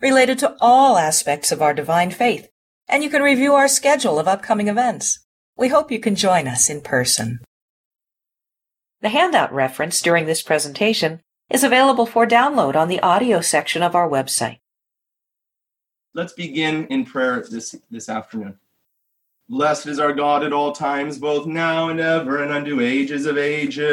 related to all aspects of our divine faith, and you can review our schedule of upcoming events. We hope you can join us in person. The handout reference during this presentation is available for download on the audio section of our website. Let's begin in prayer this, this afternoon. Blessed is our God at all times, both now and ever, and unto ages of ages.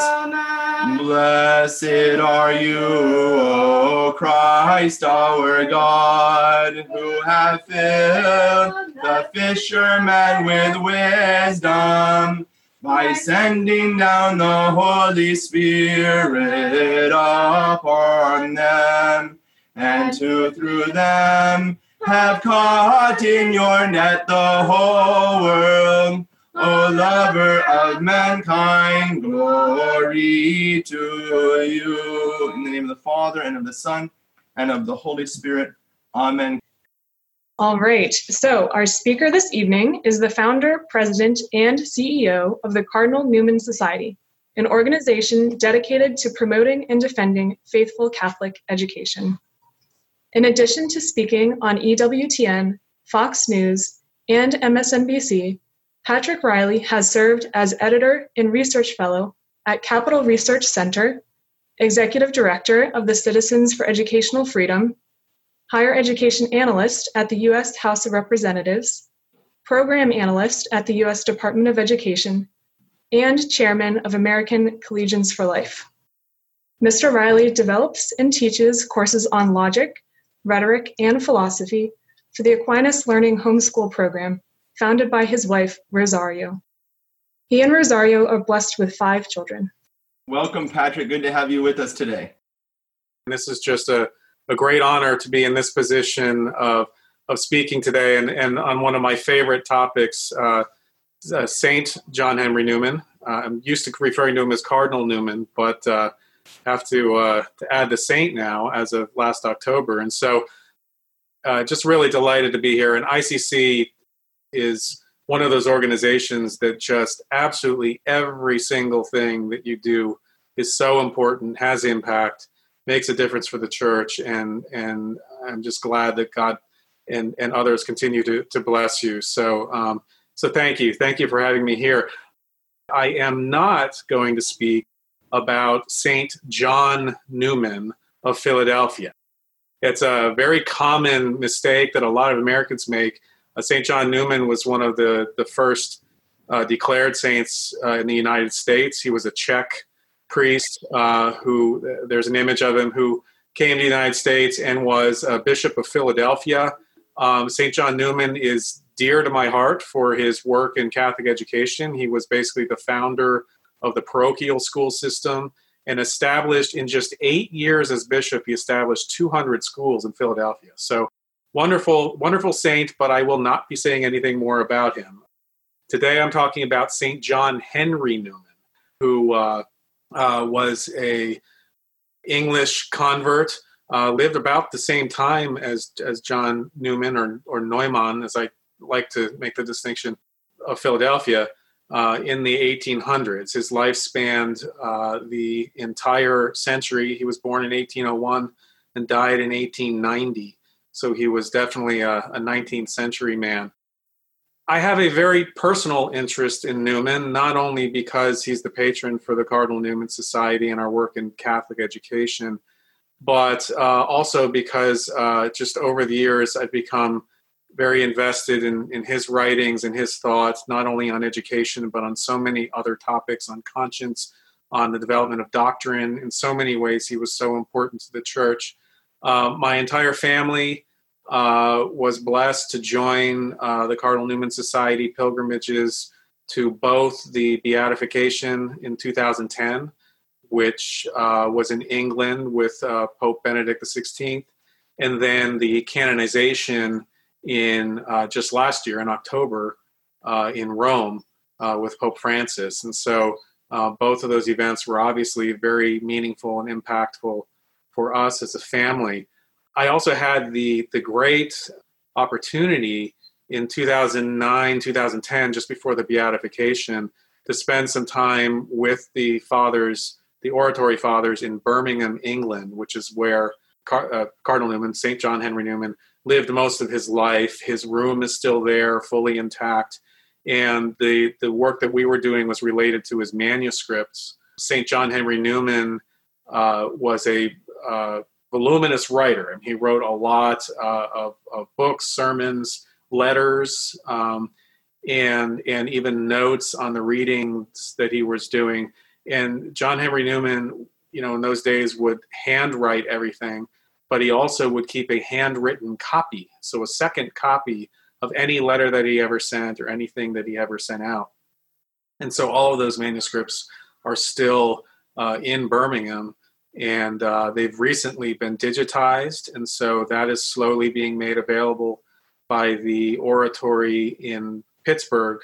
Amen. Blessed are you, O Christ our God, who have filled the fishermen with wisdom by sending down the Holy Spirit upon them, and to through them have caught in your net the whole world. O lover of mankind, glory to you. In the name of the Father, and of the Son, and of the Holy Spirit. Amen. All right. So, our speaker this evening is the founder, president, and CEO of the Cardinal Newman Society, an organization dedicated to promoting and defending faithful Catholic education. In addition to speaking on EWTN, Fox News, and MSNBC, Patrick Reilly has served as editor and research fellow at Capital Research Center, executive director of the Citizens for Educational Freedom, higher education analyst at the U.S. House of Representatives, program analyst at the U.S. Department of Education, and chairman of American Collegians for Life. Mr. Reilly develops and teaches courses on logic, rhetoric, and philosophy for the Aquinas Learning Homeschool Program, founded by his wife, Rosario. He and Rosario are blessed with five children. Welcome, Patrick. Good to have you with us today. This is just a, a great honor to be in this position of, of speaking today and, and on one of my favorite topics, uh, uh, Saint John Henry Newman. Uh, I'm used to referring to him as Cardinal Newman, but uh, have to, uh, to add the saint now as of last October. And so, uh, just really delighted to be here. And ICC is one of those organizations that just absolutely every single thing that you do is so important, has impact, makes a difference for the church, and and I'm just glad that God and and others continue to to bless you. So um, so thank you, thank you for having me here. I am not going to speak about St. John Newman of Philadelphia. It's a very common mistake that a lot of Americans make. Uh, St. John Newman was one of the, the first uh, declared saints uh, in the United States. He was a Czech priest who, there's an image of him, who came to the United States and was a Bishop of Philadelphia. Um, St. John Newman is dear to my heart for his work in Catholic education. He was basically the founder of the parochial school system and established in just eight years as bishop, he established 200 schools in Philadelphia. So wonderful, wonderful saint, but I will not be saying anything more about him. Today I'm talking about St. John Henry Newman, who uh, uh, was a English convert, uh, lived about the same time as, as John Newman or, or Neumann, as I like to make the distinction of Philadelphia uh, in the 1800s. His life spanned uh, the entire century. He was born in 1801 and died in 1890. So he was definitely a, a 19th century man. I have a very personal interest in Newman, not only because he's the patron for the Cardinal Newman Society and our work in Catholic education, but uh, also because uh, just over the years I've become very invested in, in his writings and his thoughts, not only on education, but on so many other topics, on conscience, on the development of doctrine. In so many ways, he was so important to the church. Uh, my entire family uh, was blessed to join uh, the Cardinal Newman Society pilgrimages to both the beatification in 2010, which uh, was in England with uh, Pope Benedict XVI and then the canonization in just last year in October in Rome with Pope Francis. And so both of those events were obviously very meaningful and impactful for us as a family. I also had the the great opportunity in 2009, 2010, just before the beatification, to spend some time with the fathers, the oratory fathers in Birmingham, England, which is where Car- uh, Cardinal Newman, St. John Henry Newman, lived most of his life. His room is still there, fully intact. And the, the work that we were doing was related to his manuscripts. St. John Henry Newman uh, was a voluminous writer, and he wrote a lot uh, of, of, books, sermons, letters, um, and and even notes on the readings that he was doing. And John Henry Newman, you know, in those days would handwrite everything, but he also would keep a handwritten copy, so a second copy of any letter that he ever sent or anything that he ever sent out. And so all of those manuscripts are still uh, in Birmingham and uh, they've recently been digitized, and so that is slowly being made available by the oratory in Pittsburgh,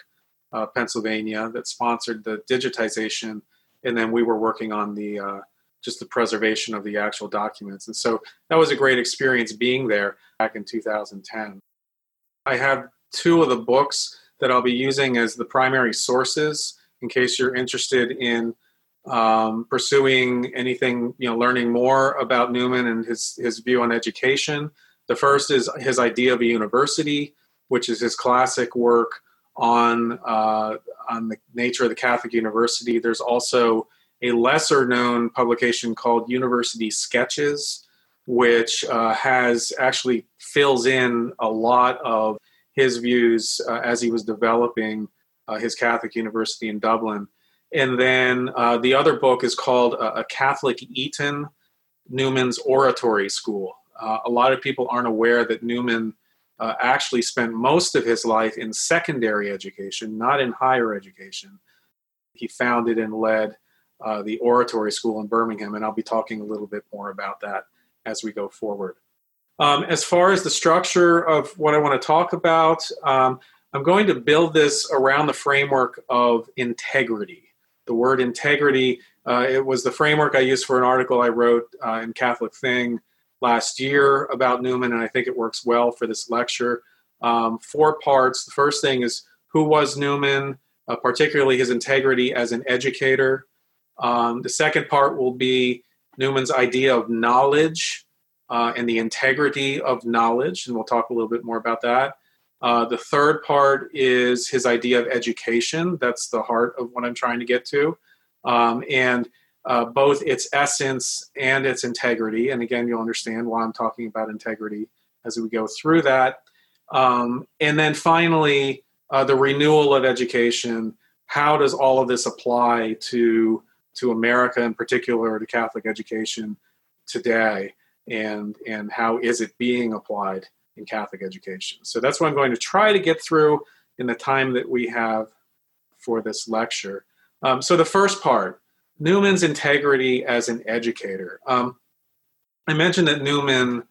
uh, Pennsylvania, that sponsored the digitization, and then we were working on the uh, just the preservation of the actual documents, and so that was a great experience being there back in 2010. I have two of the books that I'll be using as the primary sources in case you're interested in um, pursuing anything, you know, learning more about Newman and his, his view on education. The first is his idea of a university, which is his classic work on uh, on the nature of the Catholic University. There's also a lesser known publication called University Sketches, which uh, has actually fills in a lot of his views uh, as he was developing uh, his Catholic University in Dublin. And then uh, the other book is called uh, A Catholic Eton Newman's Oratory School. Uh, a lot of people aren't aware that Newman uh, actually spent most of his life in secondary education, not in higher education. He founded and led uh, the Oratory School in Birmingham, and I'll be talking a little bit more about that as we go forward. Um, as far as the structure of what I want to talk about, um, I'm going to build this around the framework of integrity the word integrity. Uh, it was the framework I used for an article I wrote uh, in Catholic Thing last year about Newman, and I think it works well for this lecture. Um, four parts. The first thing is who was Newman, uh, particularly his integrity as an educator. Um, the second part will be Newman's idea of knowledge uh, and the integrity of knowledge, and we'll talk a little bit more about that. Uh, the third part is his idea of education. That's the heart of what I'm trying to get to. Um, and uh, both its essence and its integrity. And again, you'll understand why I'm talking about integrity as we go through that. Um, and then finally, uh, the renewal of education. How does all of this apply to to America, in particular, to Catholic education today, and and how is it being applied? In Catholic education. So that's what I'm going to try to get through in the time that we have for this lecture. Um, so the first part, Newman's integrity as an educator. Um, I mentioned that Newman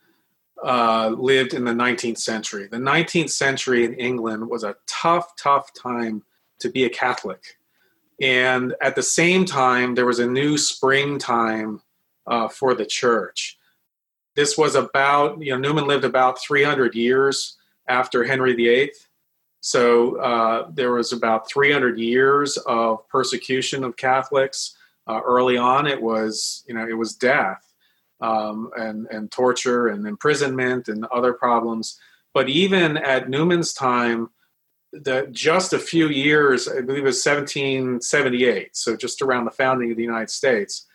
uh, lived in the 19th century. The 19th century in England was a tough, tough time to be a Catholic. And at the same time, there was a new springtime uh, for the church. This was about, you know, Newman lived about 300 years after Henry VIII. So uh, there was about 300 years of persecution of Catholics. Uh, early on, it was, you know, it was death um, and, and torture and imprisonment and other problems. But even at Newman's time, the, just a few years, I believe it was 1778, so just around the founding of the United States,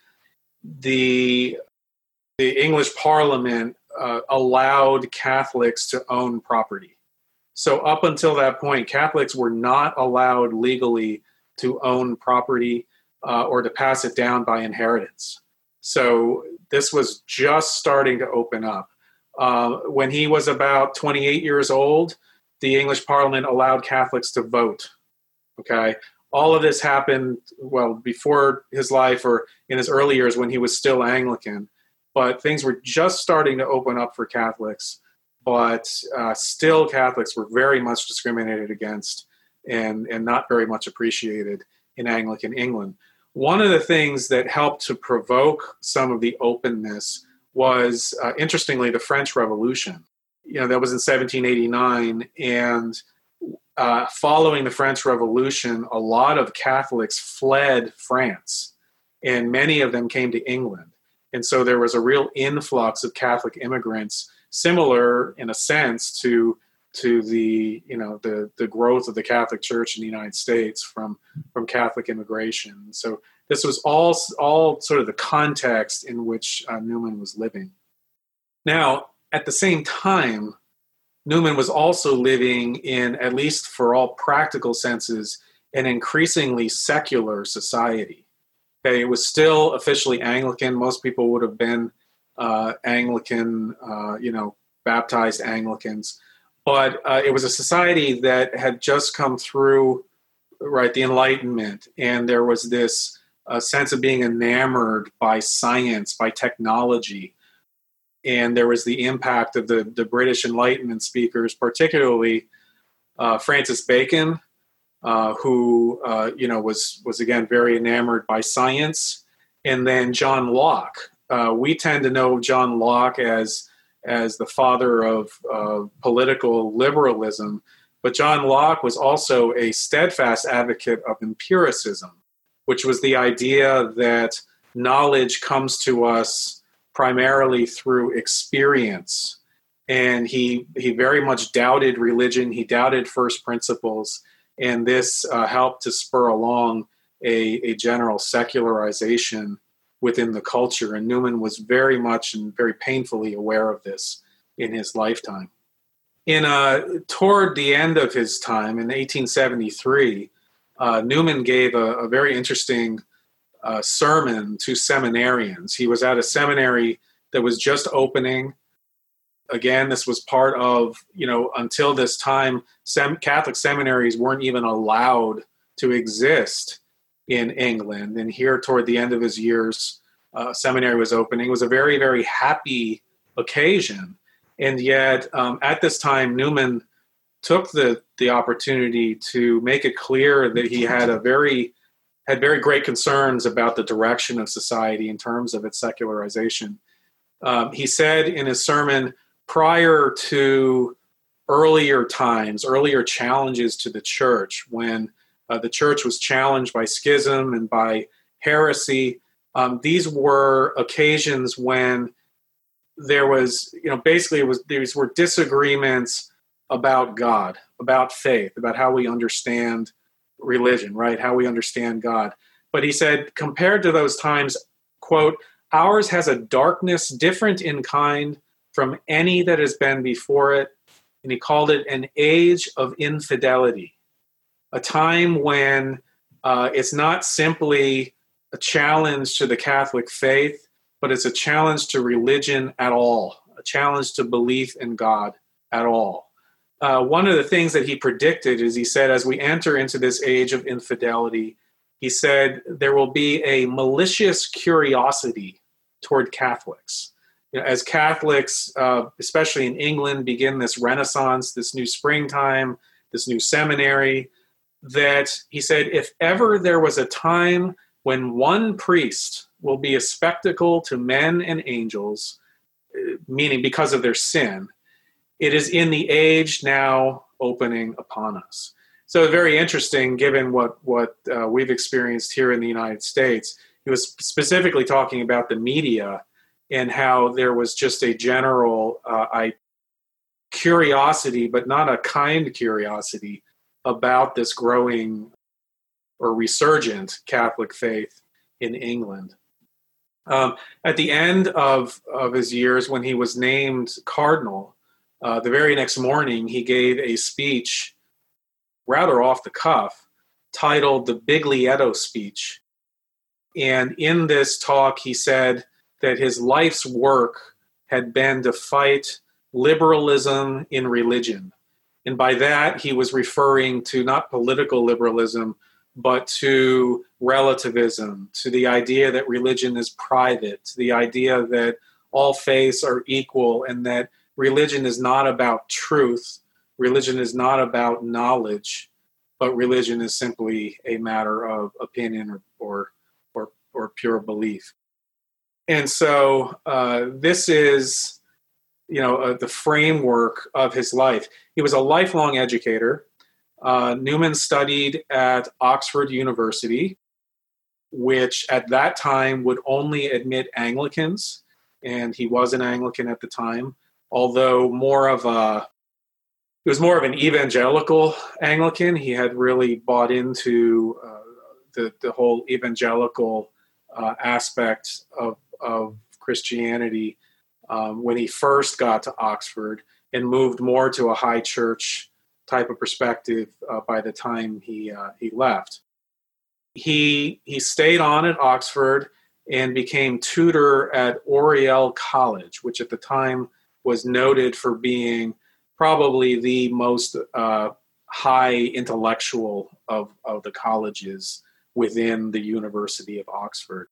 the the English Parliament uh, allowed Catholics to own property. So, up until that point, Catholics were not allowed legally to own property uh, or to pass it down by inheritance. So, this was just starting to open up. Uh, when he was about 28 years old, the English Parliament allowed Catholics to vote. Okay. All of this happened, well, before his life or in his early years when he was still Anglican. But things were just starting to open up for Catholics. But uh, still, Catholics were very much discriminated against and, and not very much appreciated in Anglican England. One of the things that helped to provoke some of the openness was, uh, interestingly, the French Revolution. You know, that was in 1789, and uh, following the French Revolution, a lot of Catholics fled France, and many of them came to England. And so there was a real influx of Catholic immigrants, similar in a sense to to the you know the the growth of the Catholic Church in the United States from from Catholic immigration. So this was all all sort of the context in which uh, Newman was living. Now, at the same time, Newman was also living in, at least for all practical senses, an increasingly secular society. Okay, it was still officially Anglican. Most people would have been uh, Anglican, uh, you know, baptized Anglicans. But uh, it was a society that had just come through, right, the Enlightenment, and there was this uh, sense of being enamored by science, by technology, and there was the impact of the, the British Enlightenment speakers, particularly uh, Francis Bacon, uh, who uh, you know was was again very enamored by science, and then John Locke. Uh, we tend to know John Locke as as the father of political liberalism, but John Locke was also a steadfast advocate of empiricism, which was the idea that knowledge comes to us primarily through experience. And he he very much doubted religion. He doubted first principles and this uh, helped to spur along a, a general secularization within the culture and newman was very much and very painfully aware of this in his lifetime in uh, toward the end of his time in 1873 uh, newman gave a, a very interesting uh, sermon to seminarians. He was at a seminary that was just opening. Again, this was part of, you know, until this time, sem- Catholic seminaries weren't even allowed to exist in England. And here, toward the end of his years, uh, seminary was opening. It was a very, very happy occasion. And yet, um, at this time, Newman took the, the opportunity to make it clear that he had a very had very great concerns about the direction of society in terms of its secularization. Um, he said in his sermon prior to earlier times, earlier challenges to the church, when uh, the church was challenged by schism and by heresy, um, these were occasions when there was, you know, basically it was these were disagreements about God, about faith, about how we understand religion, right? How we understand God. But he said, compared to those times, quote, ours has a darkness different in kind from any that has been before it. And he called it an age of infidelity, a time when uh, it's not simply a challenge to the Catholic faith, but it's a challenge to religion at all, a challenge to belief in God at all uh, one of the things that he predicted is he said, as we enter into this age of infidelity, he said there will be a malicious curiosity toward Catholics. You know, as Catholics, uh, especially in England, begin this renaissance, this new springtime, this new seminary, that he said, if ever there was a time when one priest will be a spectacle to men and angels, uh, meaning because of their sin, it is in the age now opening upon us. So very interesting, given what what uh, we've experienced here in the United States. He was specifically talking about the media and how there was just a general uh, I, curiosity, but not a kind curiosity about this growing or resurgent Catholic faith in England. Um, at the end of, of his years, when he was named cardinal, uh, the very next morning, he gave a speech, rather off the cuff, titled the Biglietto Speech. And in this talk, he said that his life's work had been to fight liberalism in religion. And by that, he was referring to not political liberalism, but to relativism, to the idea that religion is private, to the idea that all faiths are equal and that religion is not about truth, religion is not about knowledge, but religion is simply a matter of opinion or or or, or pure belief. And so uh, this is, you know, uh, the framework of his life. He was a lifelong educator. Uh, Newman studied at Oxford University, which at that time would only admit Anglicans, and he was an Anglican at the time, although more of a he was more of an evangelical Anglican. He had really bought into uh, the the whole evangelical uh, aspect of of Christianity um, when he first got to Oxford, and moved more to a high church type of perspective uh, by the time he uh, he left. He he stayed on at Oxford and became tutor at Oriel College, which at the time was noted for being probably the most uh, high intellectual of, of the colleges within the University of Oxford.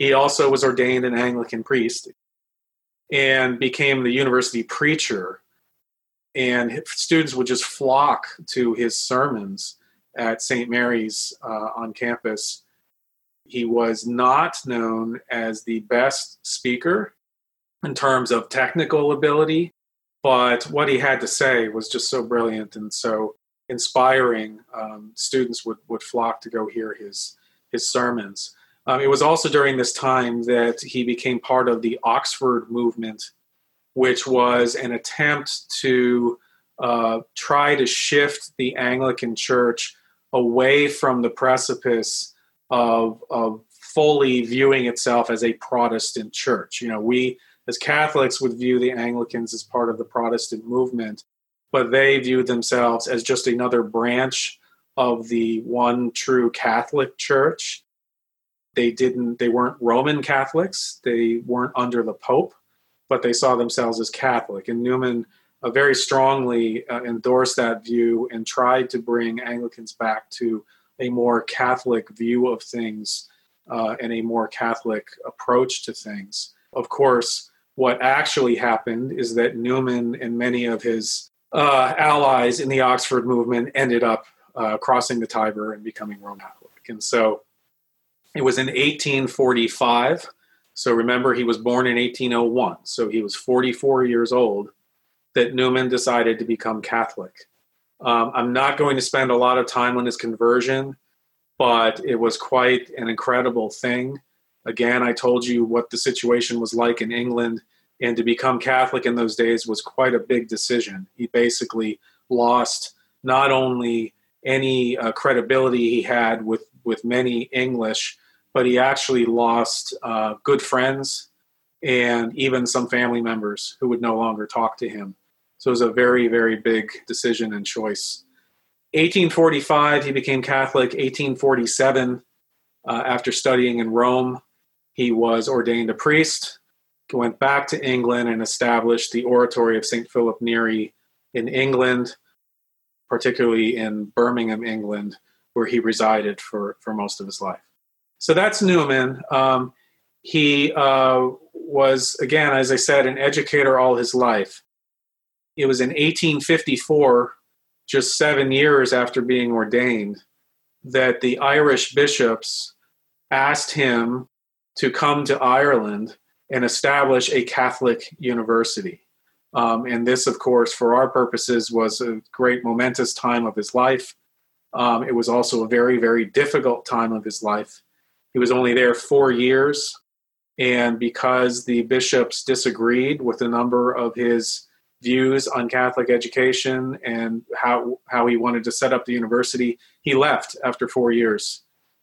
He also was ordained an Anglican priest and became the university preacher. And students would just flock to his sermons at St. Mary's uh, on campus. He was not known as the best speaker in terms of technical ability, but what he had to say was just so brilliant and so inspiring. Um, students would, would flock to go hear his his sermons. Um, it was also during this time that he became part of the Oxford movement, which was an attempt to uh, try to shift the Anglican Church away from the precipice of, of fully viewing itself as a Protestant church. You know, we as Catholics would view the Anglicans as part of the Protestant movement, but they viewed themselves as just another branch of the one true Catholic Church. They didn't they weren't Roman Catholics, they weren't under the Pope, but they saw themselves as Catholic. And Newman uh, very strongly uh, endorsed that view and tried to bring Anglicans back to a more Catholic view of things uh, and a more Catholic approach to things. Of course, what actually happened is that Newman and many of his uh, allies in the Oxford movement ended up uh, crossing the Tiber and becoming Roman Catholic. And so it was in 1845. So remember, he was born in 1801. So he was 44 years old that Newman decided to become Catholic. Um, I'm not going to spend a lot of time on his conversion, but it was quite an incredible thing. Again, I told you what the situation was like in England and to become Catholic in those days was quite a big decision. He basically lost not only any uh, credibility he had with with many English, but he actually lost uh, good friends and even some family members who would no longer talk to him. So it was a very very big decision and choice. 1845 he became Catholic. 1847 uh, after studying in Rome, he was ordained a priest He went back to England and established the Oratory of St. Philip Neri in England, particularly in Birmingham, England, where he resided for, for most of his life. So that's Newman. Um, he uh, was, again, as I said, an educator all his life. It was in 1854, just seven years after being ordained, that the Irish bishops asked him to come to Ireland and establish a Catholic university. Um, and this, of course, for our purposes, was a great momentous time of his life. Um, it was also a very, very difficult time of his life. He was only there four years, and because the bishops disagreed with a number of his views on Catholic education and how how he wanted to set up the university, he left after four years.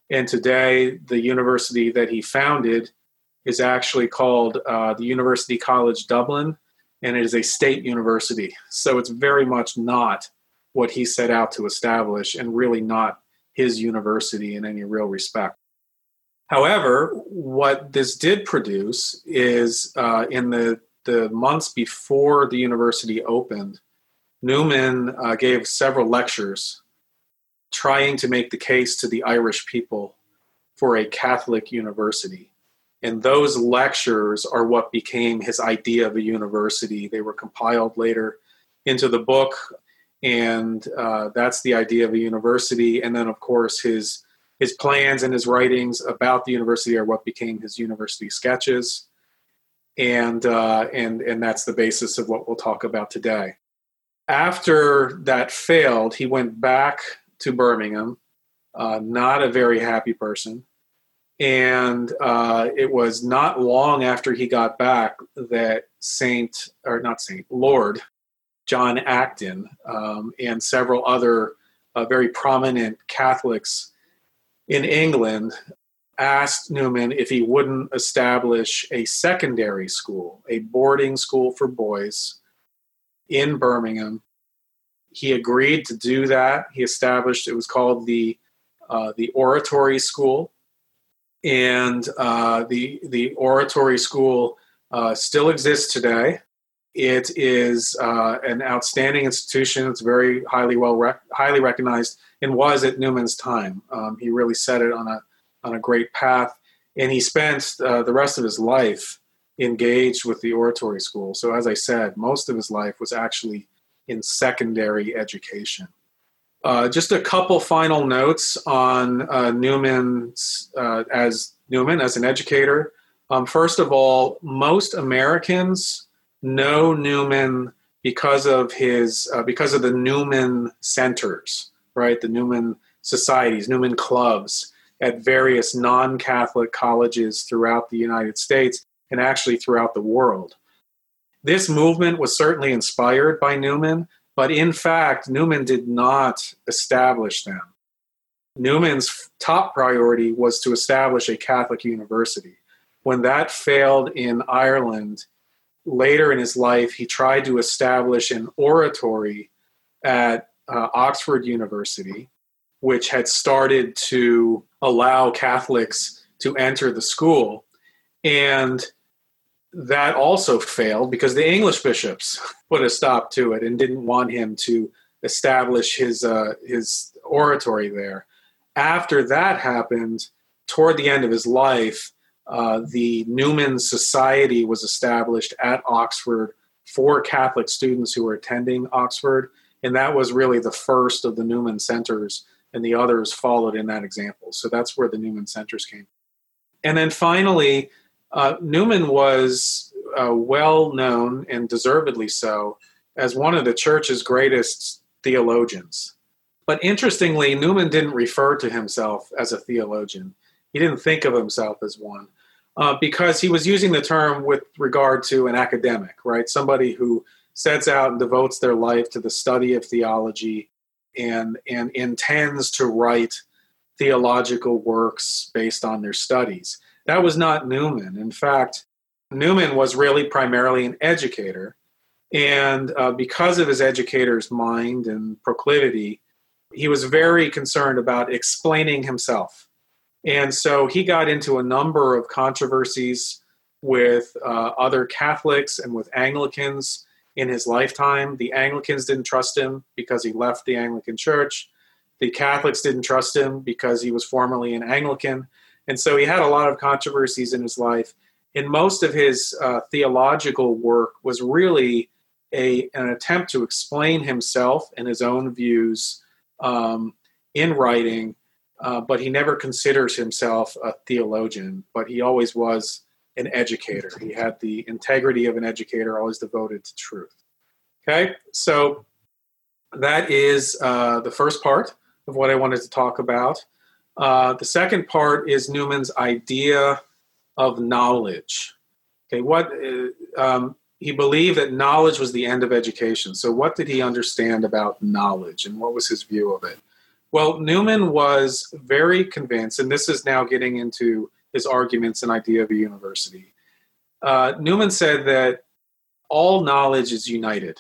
And today, the university that he founded is actually called uh, the University College Dublin, and it is a state university. So it's very much not what he set out to establish, and really not his university in any real respect. However, what this did produce is uh, in the, the months before the university opened, Newman uh, gave several lectures trying to make the case to the Irish people for a Catholic university And those lectures are what became his idea of a university. They were compiled later into the book, and uh, that's the idea of a university. And then, of course, his his plans and his writings about the university are what became his university sketches, and uh, and and that's the basis of what we'll talk about today. After that failed, he went back to Birmingham, uh, not a very happy person. And uh, it was not long after he got back that Saint, or not Saint, Lord John Acton um, and several other uh, very prominent Catholics in England asked Newman if he wouldn't establish a secondary school, a boarding school for boys in Birmingham. He agreed to do that. He established it was called the uh, the Oratory School, and uh, the the Oratory School uh, still exists today. It is uh, an outstanding institution. It's very highly well rec- highly recognized, and was at Newman's time. Um, he really set it on a on a great path, and he spent uh, the rest of his life engaged with the Oratory School. So, as I said, most of his life was actually in secondary education. Uh, just a couple final notes on uh, Newman uh, as Newman as an educator. Um, first of all, most Americans know Newman because of his uh, because of the Newman centers, right? The Newman societies, Newman clubs at various non-Catholic colleges throughout the United States and actually throughout the world. This movement was certainly inspired by Newman, but in fact, Newman did not establish them. Newman's top priority was to establish a Catholic university. When that failed in Ireland, later in his life, he tried to establish an oratory at uh, Oxford University, which had started to allow Catholics to enter the school. And that also failed because the English bishops put a stop to it and didn't want him to establish his uh, his oratory there. After that happened, toward the end of his life, uh, the Newman Society was established at Oxford for Catholic students who were attending Oxford, and that was really the first of the Newman centers, and the others followed in that example. So that's where the Newman centers came. And then finally, uh, Newman was uh, well known and deservedly so as one of the church's greatest theologians. But interestingly, Newman didn't refer to himself as a theologian. He didn't think of himself as one uh, because he was using the term with regard to an academic, right? Somebody who sets out and devotes their life to the study of theology and, and intends to write theological works based on their studies. That was not Newman. In fact, Newman was really primarily an educator. And uh, because of his educator's mind and proclivity, he was very concerned about explaining himself. And so he got into a number of controversies with uh, other Catholics and with Anglicans in his lifetime. The Anglicans didn't trust him because he left the Anglican Church. The Catholics didn't trust him because he was formerly an Anglican. And so he had a lot of controversies in his life. And most of his uh, theological work was really a, an attempt to explain himself and his own views um, in writing, uh, but he never considers himself a theologian, but he always was an educator. He had the integrity of an educator, always devoted to truth. Okay, so that is uh, the first part of what I wanted to talk about. Uh, the second part is Newman's idea of knowledge. Okay, what uh, um, he believed that knowledge was the end of education. So, what did he understand about knowledge, and what was his view of it? Well, Newman was very convinced, and this is now getting into his arguments and idea of a university. Uh, Newman said that all knowledge is united.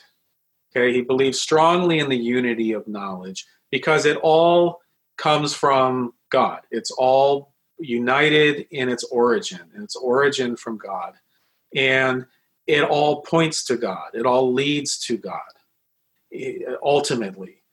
Okay, he believes strongly in the unity of knowledge because it all comes from God. It's all united in its origin, and its origin from God. And it all points to God, it all leads to God ultimately.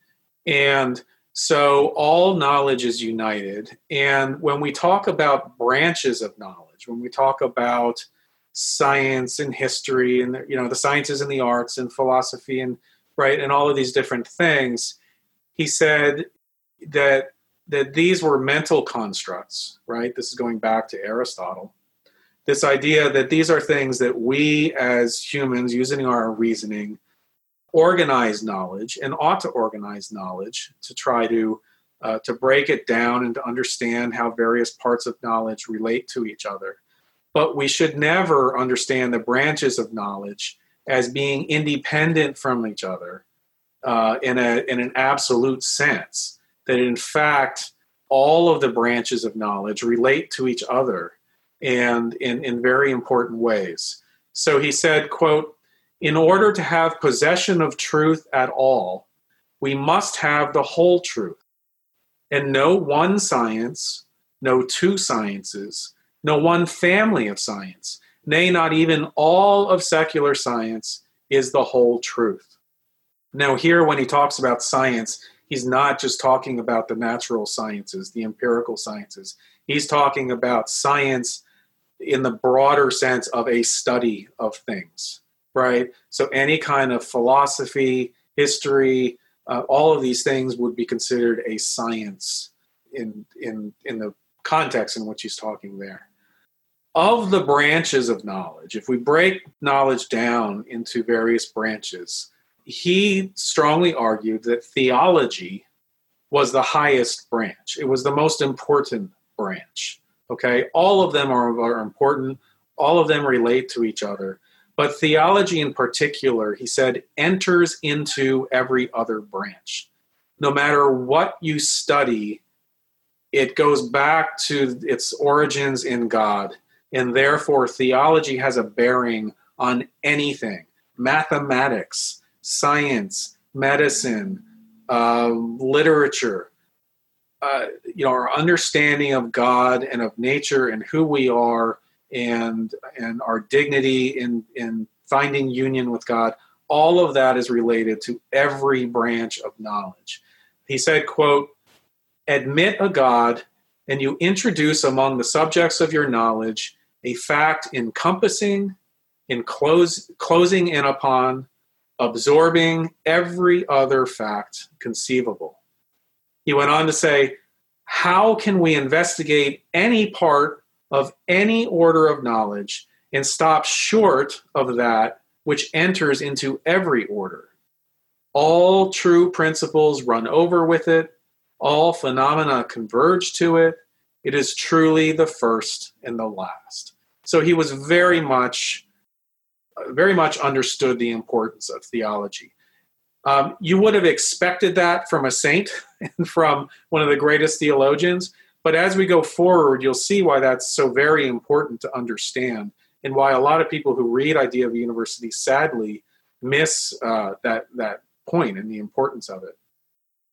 And so all knowledge is united. And when we talk about branches of knowledge. When we talk about science and history and you know the sciences and the arts and philosophy and right and all of these different things, he said that that these were mental constructs, right? This is going back to Aristotle. This idea that these are things that we as humans, using our reasoning, organize knowledge and ought to organize knowledge to try to uh, to break it down and to understand how various parts of knowledge relate to each other. But we should never understand the branches of knowledge as being independent from each other uh, in, a, in an absolute sense. That in fact, all of the branches of knowledge relate to each other and in, in very important ways. So he said, quote, in order to have possession of truth at all, we must have the whole truth and no one science, no two sciences, no one family of science, nay, not even all of secular science is the whole truth. Now, here, when he talks about science, he's not just talking about the natural sciences, the empirical sciences. He's talking about science in the broader sense of a study of things, right? So, any kind of philosophy, history, uh, all of these things would be considered a science in in in the context in which he's talking there. Of the branches of knowledge if we break knowledge down into various branches he strongly argued that theology was the highest branch. It was the most important branch okay? All of them are, are important. All of them relate to each other but theology in particular, he said, enters into every other branch. No matter what you study, it goes back to its origins in God. And therefore, theology has a bearing on anything mathematics, science, medicine, uh, literature. Uh, you know, our understanding of God and of nature and who we are and and our dignity in in finding union with God all of that is related to every branch of knowledge. He said quote admit a god and you introduce among the subjects of your knowledge a fact encompassing enclose, closing in upon absorbing every other fact conceivable. He went on to say how can we investigate any part of any order of knowledge and stops short of that which enters into every order. All true principles run over with it, all phenomena converge to it. It is truly the first and the last. So he was very much, very much understood the importance of theology. Um, you would have expected that from a saint and from one of the greatest theologians, but as we go forward, you'll see why that's so very important to understand and why a lot of people who read Idea of a University sadly miss uh, that, that point and the importance of it.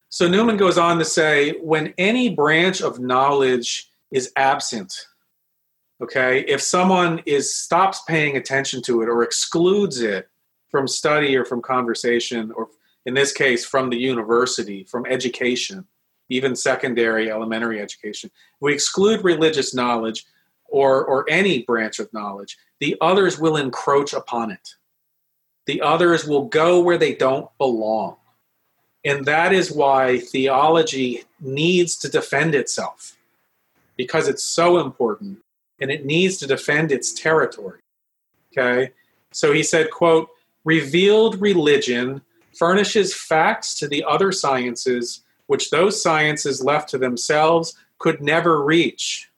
So Newman goes on to say when any branch of knowledge is absent, okay, if someone is stops paying attention to it or excludes it from study or from conversation, or in this case, from the university, from education, even secondary elementary education. We exclude religious knowledge or, or any branch of knowledge, the others will encroach upon it. The others will go where they don't belong. And that is why theology needs to defend itself because it's so important and it needs to defend its territory. Okay? So he said, quote, revealed religion furnishes facts to the other sciences which those sciences left to themselves could never reach.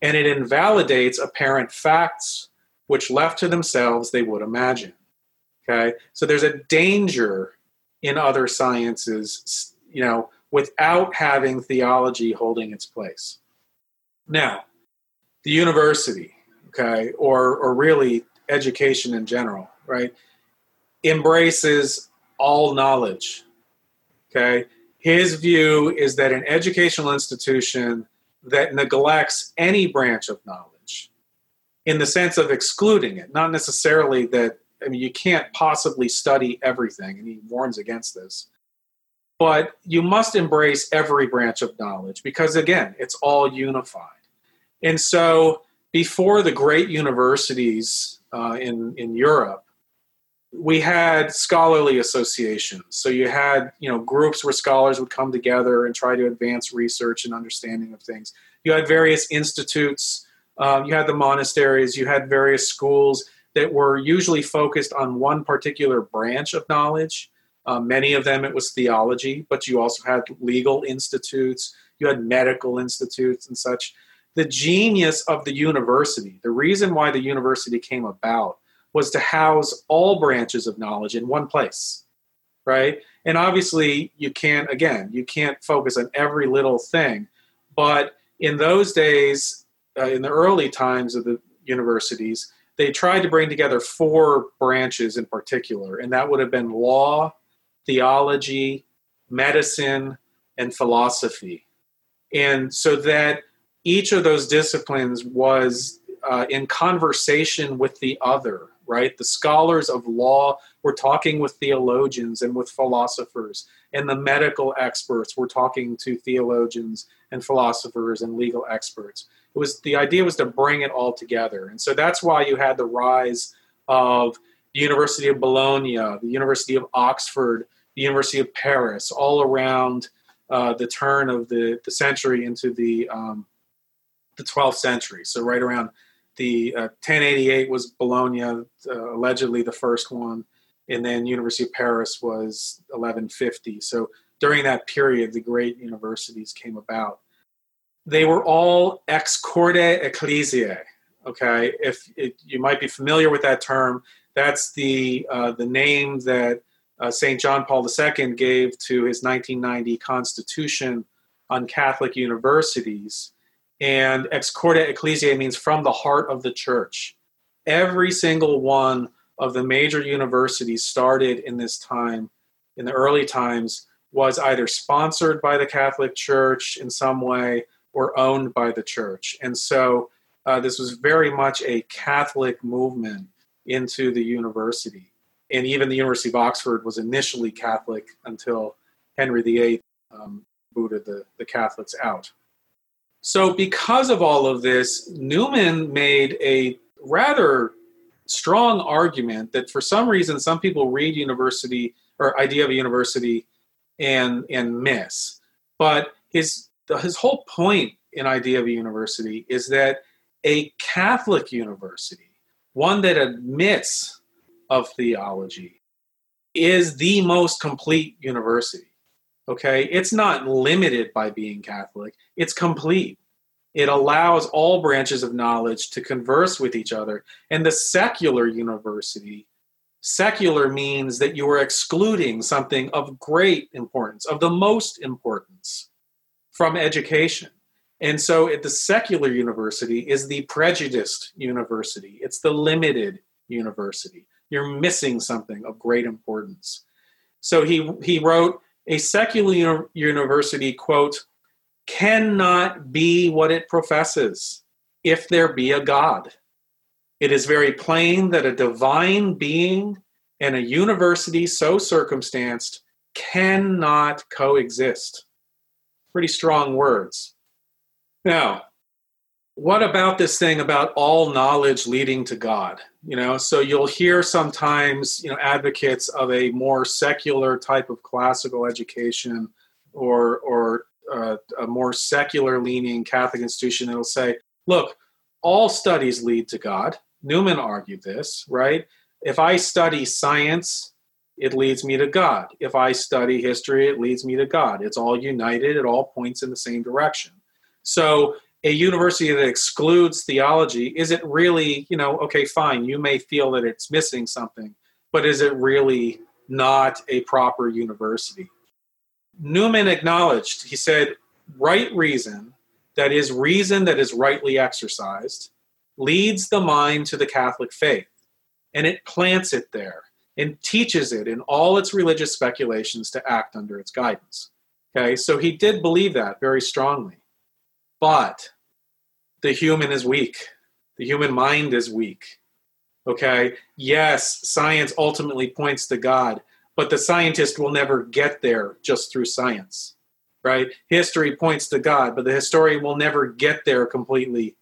And it invalidates apparent facts which left to themselves they would imagine. Okay? So there's a danger in other sciences, you know, without having theology holding its place. Now, the university, okay, or or really education in general, right, embraces all knowledge. Okay, his view is that an educational institution that neglects any branch of knowledge in the sense of excluding it, not necessarily that, I mean, you can't possibly study everything, and he warns against this. But you must embrace every branch of knowledge because, again, it's all unified. And so before the great universities uh, in in Europe, we had scholarly associations. So you had you know groups where scholars would come together and try to advance research and understanding of things. You had various institutes. Um, you had the monasteries. You had various schools that were usually focused on one particular branch of knowledge. Uh, many of them it was theology, but you also had legal institutes, you had medical institutes and such. The genius of the university, the reason why the university came about, was to house all branches of knowledge in one place, right? And obviously, you can't, again, you can't focus on every little thing. But in those days, uh, in the early times of the universities, they tried to bring together four branches in particular, and that would have been law, theology, medicine, and philosophy. And so that each of those disciplines was uh, in conversation with the other, right? The scholars of law were talking with theologians and with philosophers, and the medical experts were talking to theologians and philosophers and legal experts. It was the idea was to bring it all together, and so that's why you had the rise of the University of Bologna, the University of Oxford, the University of Paris, all around uh, the turn of the, the century into the um, the 12th century. So right around the uh, 1088 was Bologna, uh, allegedly the first one, and then University of Paris was 1150. So during that period, the great universities came about. They were all ex corde ecclesiae. Okay, if it, you might be familiar with that term, that's the uh, the name that uh, St. John Paul II gave to his 1990 Constitution on Catholic universities. And ex corde ecclesiae means from the heart of the church. Every single one of the major universities started in this time, in the early times, was either sponsored by the Catholic Church in some way or owned by the church. And so uh, this was very much a Catholic movement into the university and even the University of Oxford was initially Catholic until Henry VIII um, booted the, the Catholics out. So, because of all of this, Newman made a rather strong argument that for some reason some people read university or idea of a university and and miss. But his his whole point in idea of a university is that a Catholic university, one that admits of theology is the most complete university. Okay, it's not limited by being Catholic, it's complete. It allows all branches of knowledge to converse with each other. And the secular university, secular means that you are excluding something of great importance, of the most importance from education. And so at the secular university is the prejudiced university, it's the limited university you're missing something of great importance. So he, he wrote, a secular university, quote, cannot be what it professes if there be a God. It is very plain that a divine being and a university so circumstanced cannot coexist. Pretty strong words. Now, what about this thing about all knowledge leading to God? You know, so you'll hear sometimes, you know, advocates of a more secular type of classical education or or uh, a more secular leaning Catholic institution that'll say, look, all studies lead to God. Newman argued this, right? If I study science, it leads me to God. If I study history, it leads me to God. It's all united, it all points in the same direction. So a university that excludes theology, is it really, you know, okay, fine, you may feel that it's missing something, but is it really not a proper university? Newman acknowledged, he said, right reason, that is, reason that is rightly exercised, leads the mind to the Catholic faith, and it plants it there and teaches it in all its religious speculations to act under its guidance. Okay, so he did believe that very strongly. But the human is weak. The human mind is weak. Okay? Yes, science ultimately points to God, but the scientist will never get there just through science. Right? History points to God, but the historian will never get there completely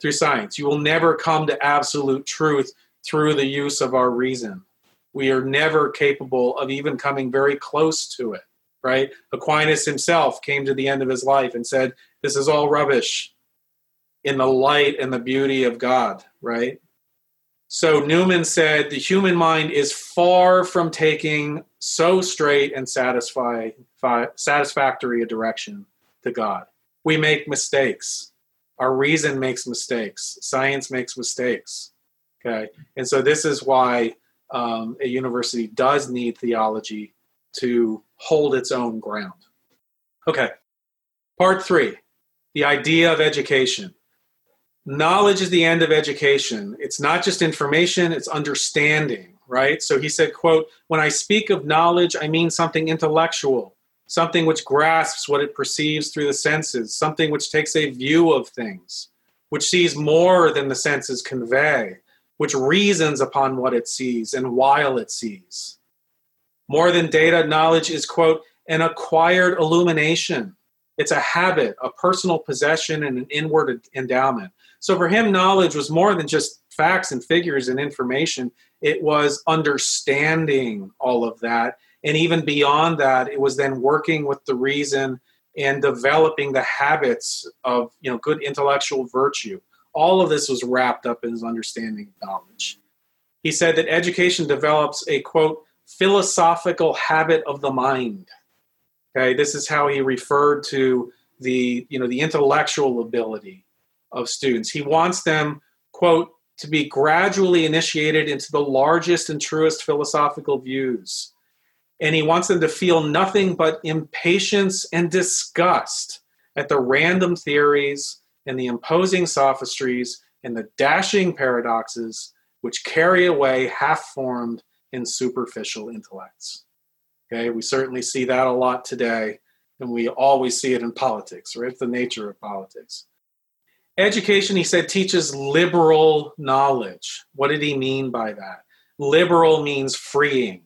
through science. You will never come to absolute truth through the use of our reason. We are never capable of even coming very close to it, right? Aquinas himself came to the end of his life and said, This is all rubbish in the light and the beauty of God, right? So Newman said the human mind is far from taking so straight and satisfy, satisfactory a direction to God. We make mistakes. Our reason makes mistakes. Science makes mistakes. Okay. And so this is why um, a university does need theology to hold its own ground. Okay. Part three the idea of education. Knowledge is the end of education. It's not just information it's understanding right? So he said quote when i speak of knowledge i mean something intellectual something which grasps what it perceives through the senses something which takes a view of things which sees more than the senses convey which reasons upon what it sees and while it sees. More than data knowledge is quote an acquired illumination it's a habit a personal possession and an inward endowment so for him, knowledge was more than just facts and figures and information, it was understanding all of that. And even beyond that, it was then working with the reason and developing the habits of you know good intellectual virtue. All of this was wrapped up in his understanding of knowledge. He said that education develops a quote philosophical habit of the mind. Okay, this is how he referred to the you know the intellectual ability of students. He wants them, quote, to be gradually initiated into the largest and truest philosophical views. And he wants them to feel nothing but impatience and disgust at the random theories and the imposing sophistries and the dashing paradoxes which carry away half formed and superficial intellects. Okay, we certainly see that a lot today, and we always see it in politics, right? It's the nature of politics. Education, he said, teaches liberal knowledge. What did he mean by that? Liberal means freeing,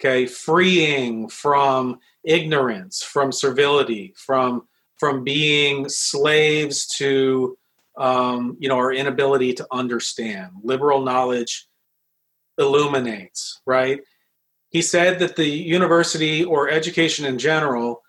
okay? Freeing from ignorance, from servility, from from being slaves to um, you know our inability to understand. Liberal knowledge illuminates, right? He said that the university or education in general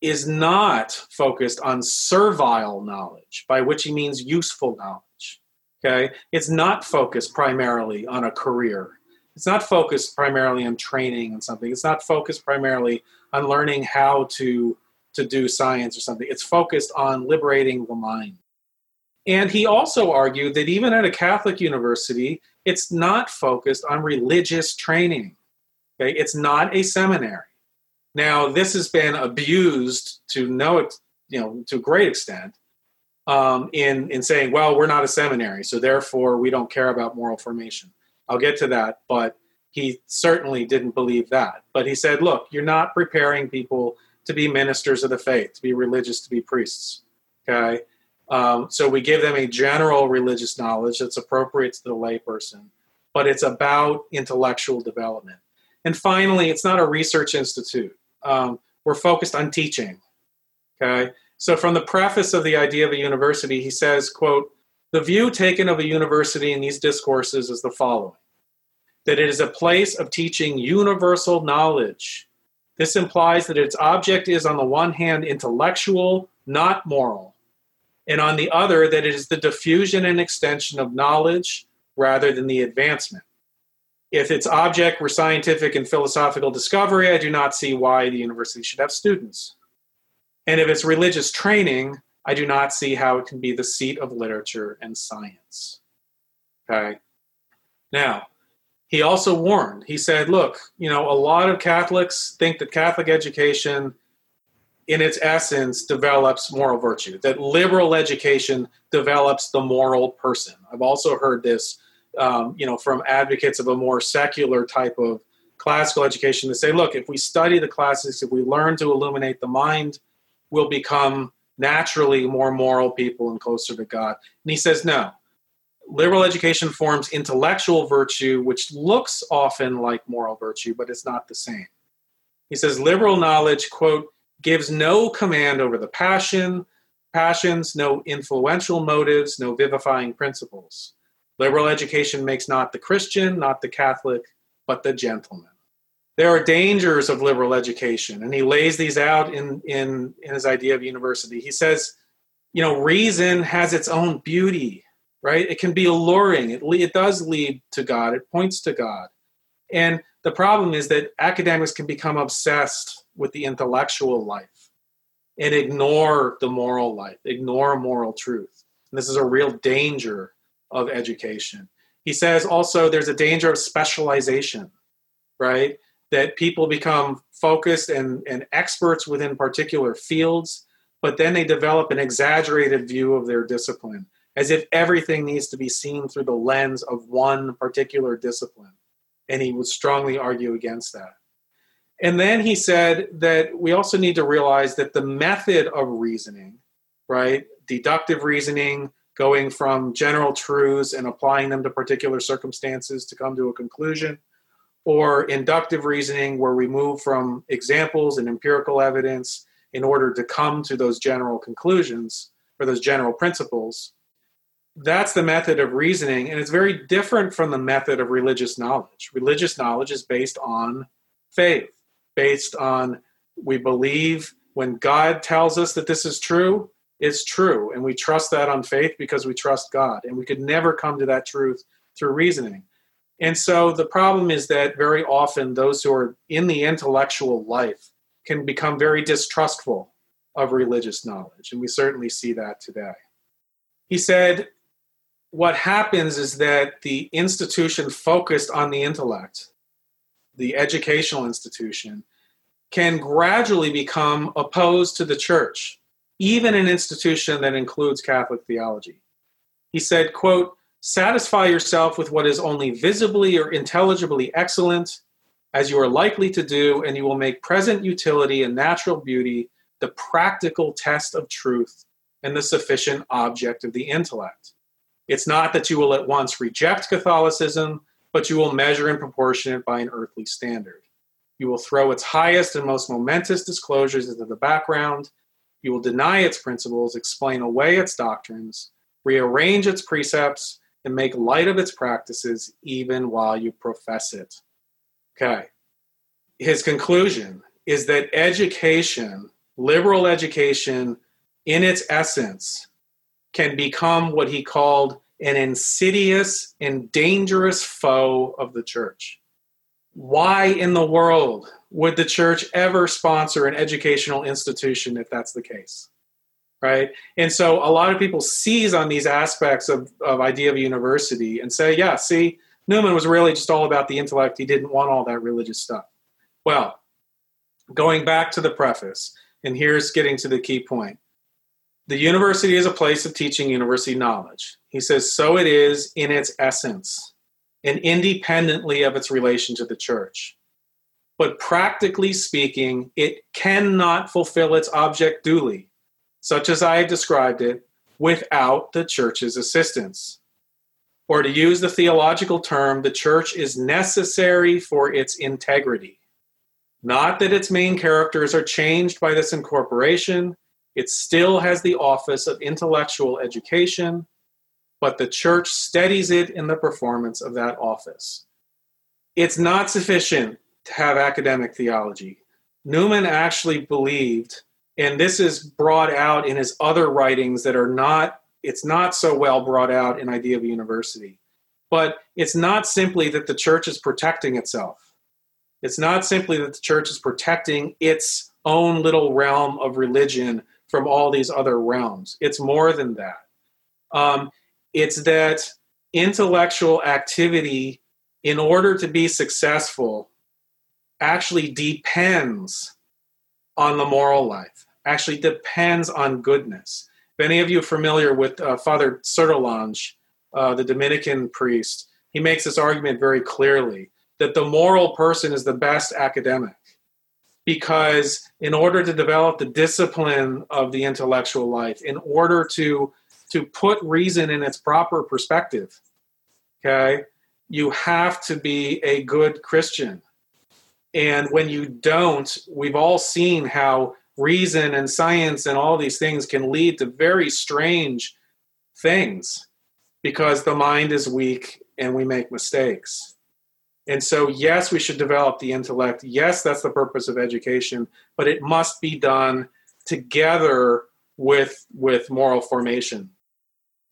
is not focused on servile knowledge, by which he means useful knowledge. Okay? It's not focused primarily on a career. It's not focused primarily on training and something. It's not focused primarily on learning how to, to do science or something. It's focused on liberating the mind. And he also argued that even at a Catholic university, it's not focused on religious training. Okay? It's not a seminary. Now, this has been abused to no, you know, to a great extent um, in in saying, well, we're not a seminary, so therefore we don't care about moral formation. I'll get to that, but he certainly didn't believe that. But he said, look, you're not preparing people to be ministers of the faith, to be religious, to be priests. Okay, um, so we give them a general religious knowledge that's appropriate to the layperson, but it's about intellectual development. And finally, it's not a research institute um, we're focused on teaching. Okay, so from the preface of the idea of a university, he says, "quote The view taken of a university in these discourses is the following: that it is a place of teaching universal knowledge. This implies that its object is, on the one hand, intellectual, not moral, and on the other, that it is the diffusion and extension of knowledge rather than the advancement. If its object were scientific and philosophical discovery, I do not see why the university should have students. And if it's religious training, I do not see how it can be the seat of literature and science. Okay. Now, he also warned, he said, look, you know, a lot of Catholics think that Catholic education, in its essence, develops moral virtue, that liberal education develops the moral person. I've also heard this um, you know, from advocates of a more secular type of classical education to say, look, if we study the classics, if we learn to illuminate the mind, we'll become naturally more moral people and closer to God. And he says, no. Liberal education forms intellectual virtue, which looks often like moral virtue, but it's not the same. He says, liberal knowledge, quote, gives no command over the passion, passions, no influential motives, no vivifying principles. Liberal education makes not the Christian, not the Catholic, but the gentleman. There are dangers of liberal education, and he lays these out in, in, in his idea of university. He says, you know, reason has its own beauty, right? It can be alluring. It, it does lead to God. It points to God. And the problem is that academics can become obsessed with the intellectual life and ignore the moral life, ignore moral truth. And this is a real danger of education. He says also there's a danger of specialization, right? That people become focused and, and experts within particular fields, but then they develop an exaggerated view of their discipline, as if everything needs to be seen through the lens of one particular discipline. And he would strongly argue against that. And then he said that we also need to realize that the method of reasoning, right, deductive reasoning, going from general truths and applying them to particular circumstances to come to a conclusion, or inductive reasoning, where we move from examples and empirical evidence in order to come to those general conclusions or those general principles. That's the method of reasoning, and it's very different from the method of religious knowledge. Religious knowledge is based on faith, based on we believe when God tells us that this is true, is true. And we trust that on faith because we trust God. And we could never come to that truth through reasoning. And so the problem is that very often those who are in the intellectual life can become very distrustful of religious knowledge. And we certainly see that today. He said, What happens is that the institution focused on the intellect, the educational institution, can gradually become opposed to the church even an institution that includes Catholic theology. He said, quote, satisfy yourself with what is only visibly or intelligibly excellent, as you are likely to do, and you will make present utility and natural beauty the practical test of truth and the sufficient object of the intellect. It's not that you will at once reject Catholicism, but you will measure and proportion it by an earthly standard. You will throw its highest and most momentous disclosures into the background you will deny its principles, explain away its doctrines, rearrange its precepts, and make light of its practices even while you profess it. Okay. His conclusion is that education, liberal education, in its essence, can become what he called an insidious and dangerous foe of the church. Why in the world would the church ever sponsor an educational institution if that's the case? Right. And so a lot of people seize on these aspects of, of idea of a university and say, yeah, see, Newman was really just all about the intellect. He didn't want all that religious stuff. Well, going back to the preface, and here's getting to the key point. The university is a place of teaching university knowledge. He says, so it is in its essence and independently of its relation to the church. But practically speaking, it cannot fulfill its object duly, such as I have described it, without the church's assistance. Or to use the theological term, the church is necessary for its integrity. Not that its main characters are changed by this incorporation, it still has the office of intellectual education but the church steadies it in the performance of that office. It's not sufficient to have academic theology. Newman actually believed, and this is brought out in his other writings that are not, it's not so well brought out in Idea of a University. But it's not simply that the church is protecting itself. It's not simply that the church is protecting its own little realm of religion from all these other realms. It's more than that. Um, it's that intellectual activity, in order to be successful, actually depends on the moral life, actually depends on goodness. If any of you are familiar with uh, Father Sertillanges, uh, the Dominican priest, he makes this argument very clearly that the moral person is the best academic because in order to develop the discipline of the intellectual life, in order to to put reason in its proper perspective, okay, you have to be a good Christian. And when you don't, we've all seen how reason and science and all these things can lead to very strange things because the mind is weak and we make mistakes. And so, yes, we should develop the intellect. Yes, that's the purpose of education, but it must be done together with, with moral formation.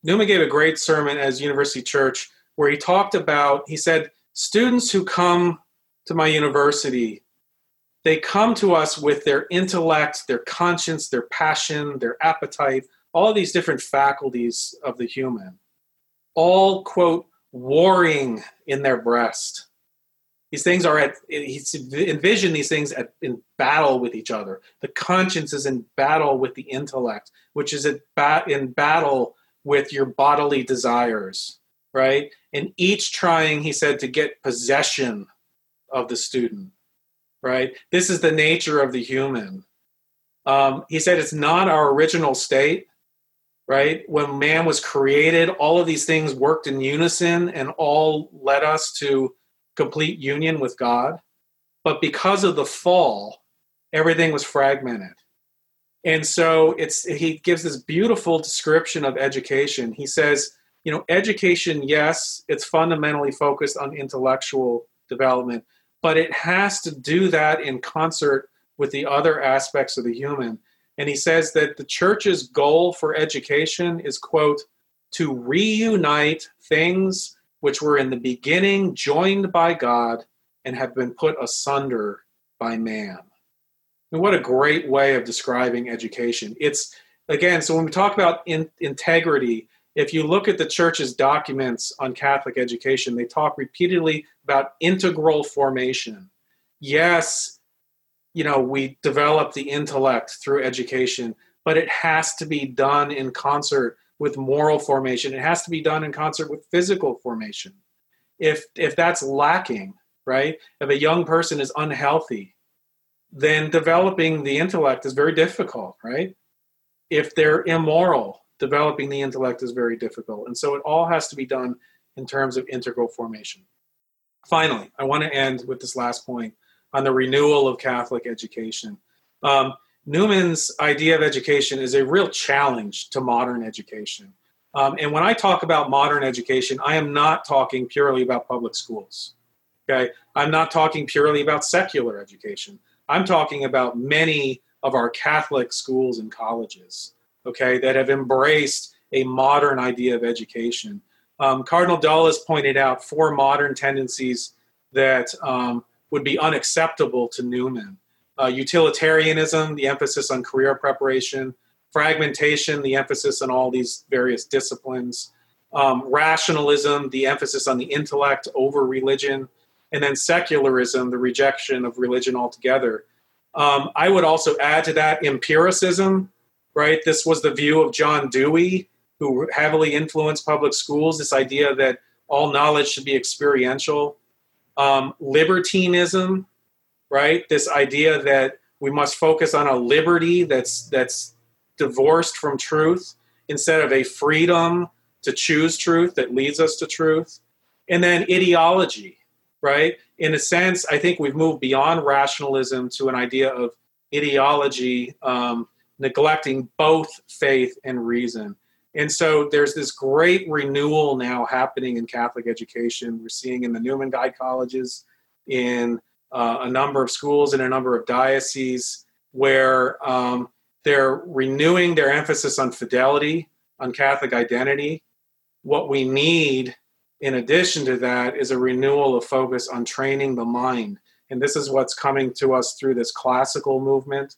Newman gave a great sermon as University Church where he talked about, he said, students who come to my university, they come to us with their intellect, their conscience, their passion, their appetite, all these different faculties of the human, all, quote, warring in their breast. These things are at, he's envision these things at, in battle with each other. The conscience is in battle with the intellect, which is at bat, in battle with your bodily desires, right? And each trying, he said, to get possession of the student, right? This is the nature of the human. Um, he said it's not our original state, right? When man was created, all of these things worked in unison and all led us to complete union with God. But because of the fall, everything was fragmented. And so it's he gives this beautiful description of education. He says, you know, education, yes, it's fundamentally focused on intellectual development, but it has to do that in concert with the other aspects of the human. And he says that the church's goal for education is, quote, to reunite things which were in the beginning joined by God and have been put asunder by man. And what a great way of describing education. It's, again, so when we talk about in, integrity, if you look at the church's documents on Catholic education, they talk repeatedly about integral formation. Yes, you know we develop the intellect through education but it has to be done in concert with moral formation it has to be done in concert with physical formation if if that's lacking right if a young person is unhealthy then developing the intellect is very difficult right if they're immoral developing the intellect is very difficult and so it all has to be done in terms of integral formation finally i want to end with this last point on the renewal of Catholic education. Um, Newman's idea of education is a real challenge to modern education. Um, and when I talk about modern education, I am not talking purely about public schools. Okay, I'm not talking purely about secular education. I'm talking about many of our Catholic schools and colleges. Okay, that have embraced a modern idea of education. Um, Cardinal Dulles pointed out four modern tendencies that um, would be unacceptable to Newman. Uh, utilitarianism, the emphasis on career preparation, fragmentation, the emphasis on all these various disciplines, um, rationalism, the emphasis on the intellect over religion, and then secularism, the rejection of religion altogether. Um, I would also add to that empiricism, right? This was the view of John Dewey, who heavily influenced public schools, this idea that all knowledge should be experiential um, libertinism, right? This idea that we must focus on a liberty that's that's divorced from truth instead of a freedom to choose truth that leads us to truth. And then ideology, right? In a sense, I think we've moved beyond rationalism to an idea of ideology, um, neglecting both faith and reason. And so there's this great renewal now happening in Catholic education. We're seeing in the Newman Guide colleges, in uh, a number of schools, in a number of dioceses, where um, they're renewing their emphasis on fidelity, on Catholic identity. What we need, in addition to that, is a renewal of focus on training the mind. And this is what's coming to us through this classical movement.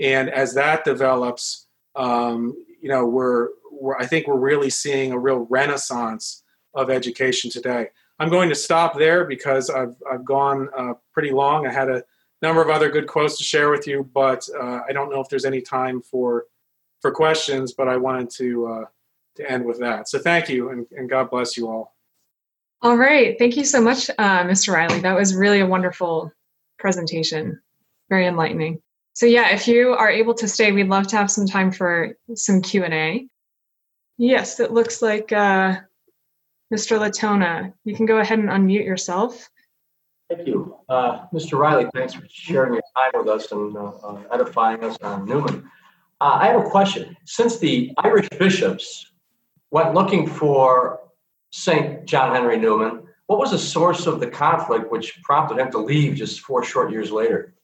And as that develops, um, you know, we're we're, I think we're really seeing a real renaissance of education today. I'm going to stop there because I've, I've gone uh, pretty long. I had a number of other good quotes to share with you, but uh, I don't know if there's any time for for questions. But I wanted to uh, to end with that. So thank you, and, and God bless you all. All right, thank you so much, uh, Mr. Reilly. That was really a wonderful presentation, very enlightening. So yeah, if you are able to stay, we'd love to have some time for some Q and A. Yes, it looks like uh, Mr. Latona. You can go ahead and unmute yourself. Thank you. Uh, Mr. Reilly, thanks for sharing your time with us and uh, uh edifying us on Newman. Uh, I have a question. Since the Irish bishops went looking for St. John Henry Newman, what was the source of the conflict which prompted him to leave just four short years later?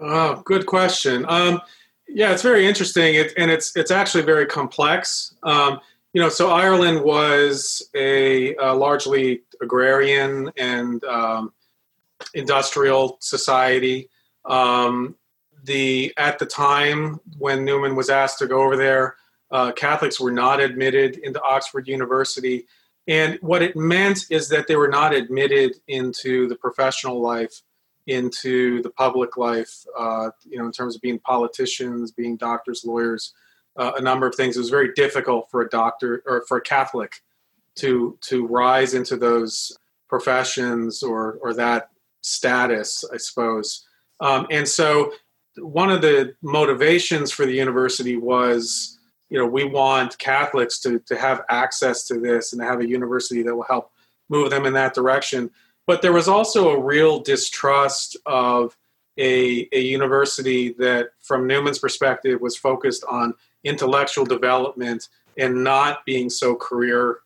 Oh, good question. Um, yeah, it's very interesting, it, and it's it's actually very complex. Um, you know, so Ireland was a, a largely agrarian and um, industrial society. Um, the at the time when Newman was asked to go over there, uh, Catholics were not admitted into Oxford University, and what it meant is that they were not admitted into the professional life, into the public life. Uh, you know, in terms of being politicians, being doctors, lawyers, uh, a number of things. It was very difficult for a doctor or for a Catholic to to rise into those professions or or that status, I suppose. Um, and so, one of the motivations for the university was, you know, we want Catholics to to have access to this and to have a university that will help move them in that direction. But there was also a real distrust of a, a university that, from Newman's perspective, was focused on intellectual development and not being so career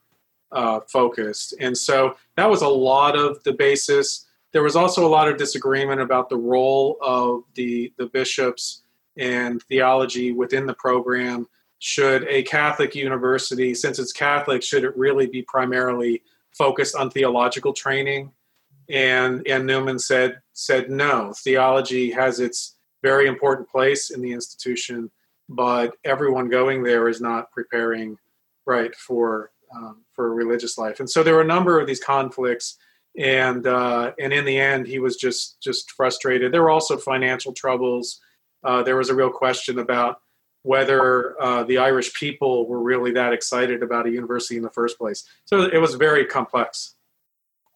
uh, focused. And so that was a lot of the basis. There was also a lot of disagreement about the role of the, the bishops and theology within the program. Should a Catholic university, since it's Catholic, should it really be primarily focused on theological training? And, and Newman said, said no. Theology has its very important place in the institution, but everyone going there is not preparing right for um, for a religious life. And so there were a number of these conflicts, and uh, and in the end, he was just just frustrated. There were also financial troubles. Uh, there was a real question about whether uh, the Irish people were really that excited about a university in the first place. So it was very complex.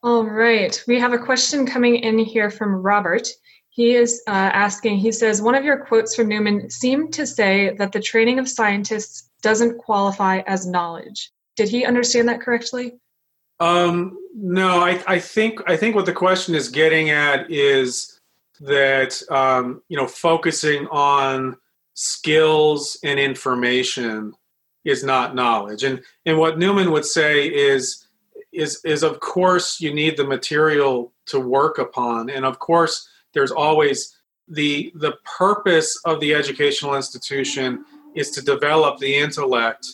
All right, we have a question coming in here from Robert. He is uh, asking, he says, one of your quotes from Newman seemed to say that the training of scientists doesn't qualify as knowledge. Did he understand that correctly? Um, no, I, I think I think what the question is getting at is that um, you know focusing on skills and information is not knowledge, and and what Newman would say is is is of course you need the material to work upon, and of course there's always the the purpose of the educational institution is to develop the intellect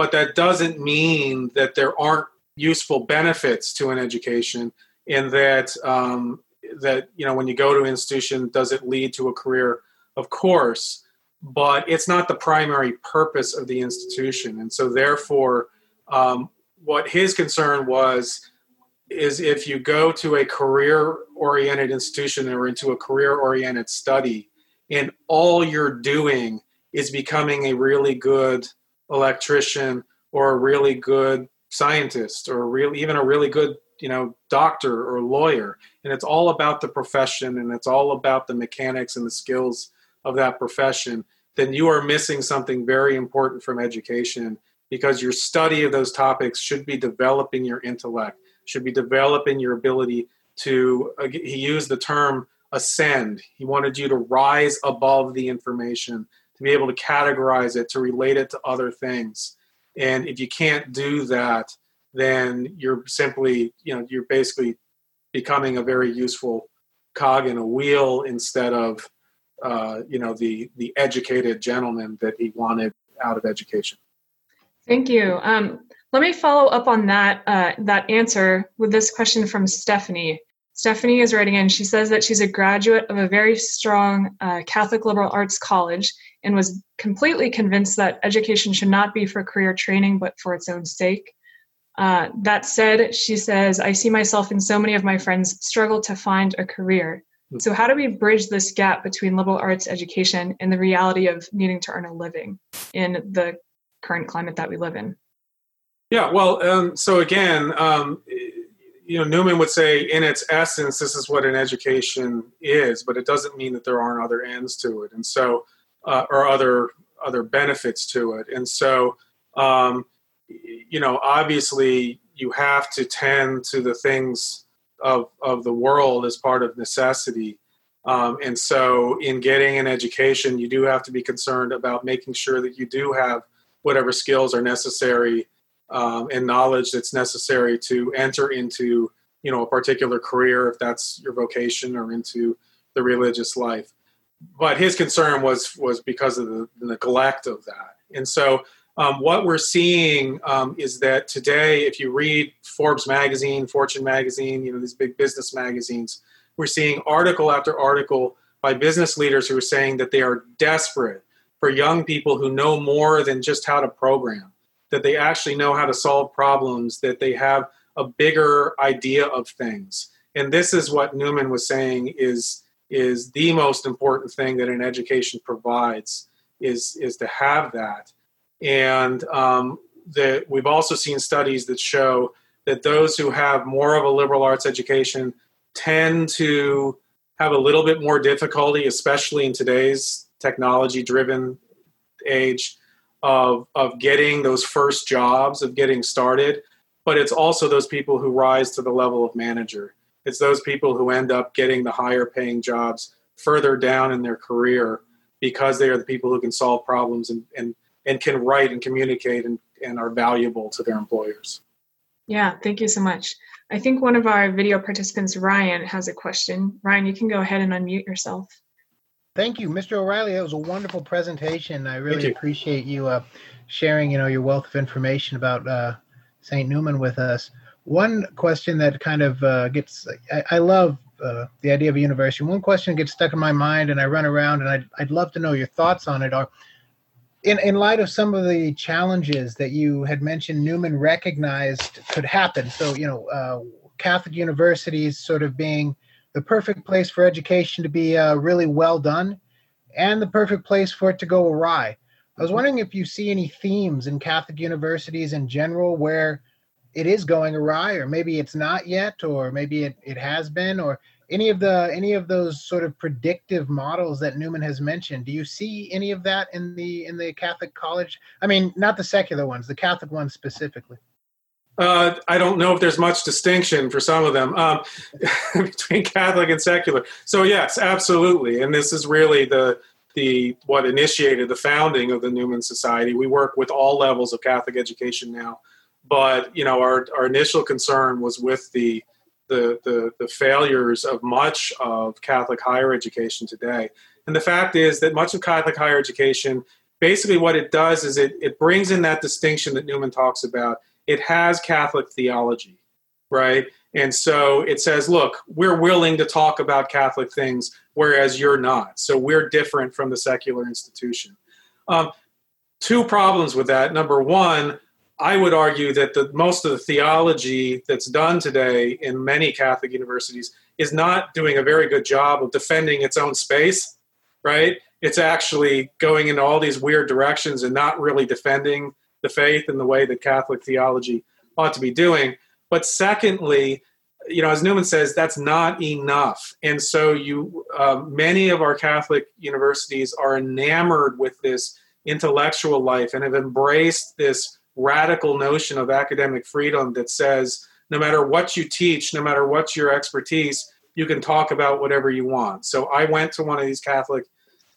but that doesn't mean that there aren't useful benefits to an education and that um, that you know when you go to an institution does it lead to a career? Of course but it's not the primary purpose of the institution. And so therefore um, what his concern was is if you go to a career oriented institution or into a career oriented study and all you're doing is becoming a really good electrician or a really good scientist or really even a really good you know doctor or lawyer. And it's all about the profession and it's all about the mechanics and the skills of that profession then you are missing something very important from education because your study of those topics should be developing your intellect should be developing your ability to uh, he used the term ascend. He wanted you to rise above the information to be able to categorize it to relate it to other things. And if you can't do that then you're simply you know you're basically becoming a very useful cog in a wheel instead of uh, you know the the educated gentleman that he wanted out of education thank you um, let me follow up on that uh, that answer with this question from Stephanie. Stephanie is writing in. She says that she's a graduate of a very strong uh, Catholic liberal arts college and was completely convinced that education should not be for career training but for its own sake. Uh, that said, she says, I see myself and so many of my friends struggle to find a career. So, how do we bridge this gap between liberal arts education and the reality of needing to earn a living in the current climate that we live in? Yeah, well, um, so again, um, you know, Newman would say, in its essence, this is what an education is, but it doesn't mean that there aren't other ends to it, and so, uh, or other other benefits to it, and so, um, you know, obviously, you have to tend to the things of, of the world as part of necessity. Um, and so, in getting an education, you do have to be concerned about making sure that you do have whatever skills are necessary um, and knowledge that's necessary to enter into you know a particular career if that's your vocation or into the religious life but his concern was was because of the, the neglect of that and so um, what we're seeing um, is that today if you read forbes magazine fortune magazine you know these big business magazines we're seeing article after article by business leaders who are saying that they are desperate for young people who know more than just how to program that they actually know how to solve problems, that they have a bigger idea of things. And this is what Newman was saying is is the most important thing that an education provides is is to have that. And um, that we've also seen studies that show that those who have more of a liberal arts education tend to have a little bit more difficulty, especially in today's technology driven age, of of getting those first jobs, of getting started, but it's also those people who rise to the level of manager. It's those people who end up getting the higher paying jobs further down in their career because they are the people who can solve problems and and, and can write and communicate and, and are valuable to their employers. Yeah, thank you so much. I think one of our video participants, Ryan, has a question. Ryan, you can go ahead and unmute yourself. Thank you, Mr. O'Reilly. That was a wonderful presentation. I really you. appreciate you uh, sharing, you know, your wealth of information about uh, St. Newman with us. One question that kind of uh, gets, I, I love uh, the idea of a university. One question gets stuck in my mind, and I run around, and I'd, I'd love to know your thoughts on it. Are in in light of some of the challenges that you had mentioned, Newman recognized could happen. So, you know, uh, Catholic universities sort of being the perfect place for education to be uh, really well done and the perfect place for it to go awry. I was wondering if you see any themes in Catholic universities in general where it is going awry, or maybe it's not yet, or maybe it, it has been, or any of the any of those sort of predictive models that Newman has mentioned. Do you see any of that in the in the Catholic college? I mean, not the secular ones, the Catholic ones specifically. Uh, I don't know if there's much distinction for some of them um, between Catholic and secular. So yes, absolutely, and this is really the the what initiated the founding of the Newman Society. We work with all levels of Catholic education now, but you know our our initial concern was with the the, the, the failures of much of Catholic higher education today. And the fact is that much of Catholic higher education, basically what it does is it, it brings in that distinction that Newman talks about it has Catholic theology, right? And so it says, look, we're willing to talk about Catholic things, whereas you're not. So we're different from the secular institution. Um, two problems with that. Number one, I would argue that the most of the theology that's done today in many Catholic universities is not doing a very good job of defending its own space, right? It's actually going in all these weird directions and not really defending the faith in the way that Catholic theology ought to be doing. But secondly, you know, as Newman says, that's not enough. And so, you, uh, many of our Catholic universities are enamored with this intellectual life and have embraced this radical notion of academic freedom that says no matter what you teach, no matter what's your expertise, you can talk about whatever you want. So, I went to one of these Catholic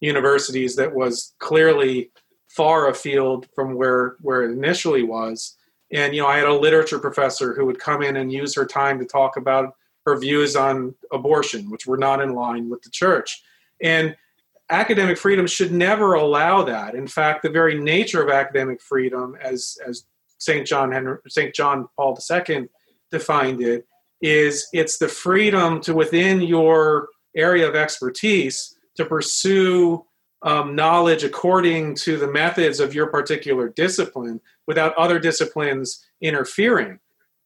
universities that was clearly far afield from where where it initially was. And you know, I had a literature professor who would come in and use her time to talk about her views on abortion, which were not in line with the church. And academic freedom should never allow that. In fact, the very nature of academic freedom, as as Saint John Henry, Saint John Paul II defined it, is it's the freedom to within your area of expertise to pursue um, knowledge according to the methods of your particular discipline without other disciplines interfering.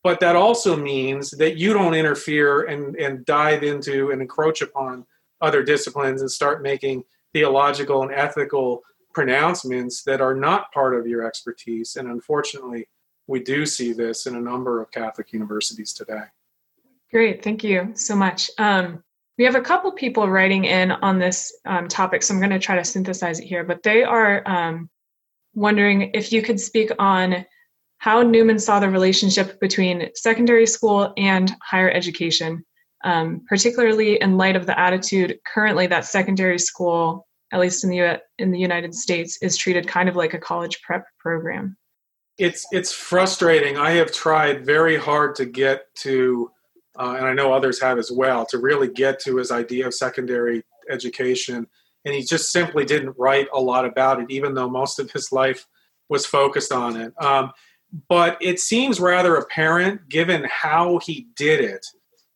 But that also means that you don't interfere and, and dive into and encroach upon other disciplines and start making theological and ethical pronouncements that are not part of your expertise. And unfortunately, we do see this in a number of Catholic universities today. Great, thank you so much. Um, we have a couple people writing in on this um, topic, so I'm going to try to synthesize it here. But they are um, wondering if you could speak on how Newman saw the relationship between secondary school and higher education. Um, particularly in light of the attitude currently that secondary school, at least in the U- in the United States, is treated kind of like a college prep program. It's it's frustrating. I have tried very hard to get to, uh, and I know others have as well, to really get to his idea of secondary education, and he just simply didn't write a lot about it, even though most of his life was focused on it. Um, but it seems rather apparent, given how he did it,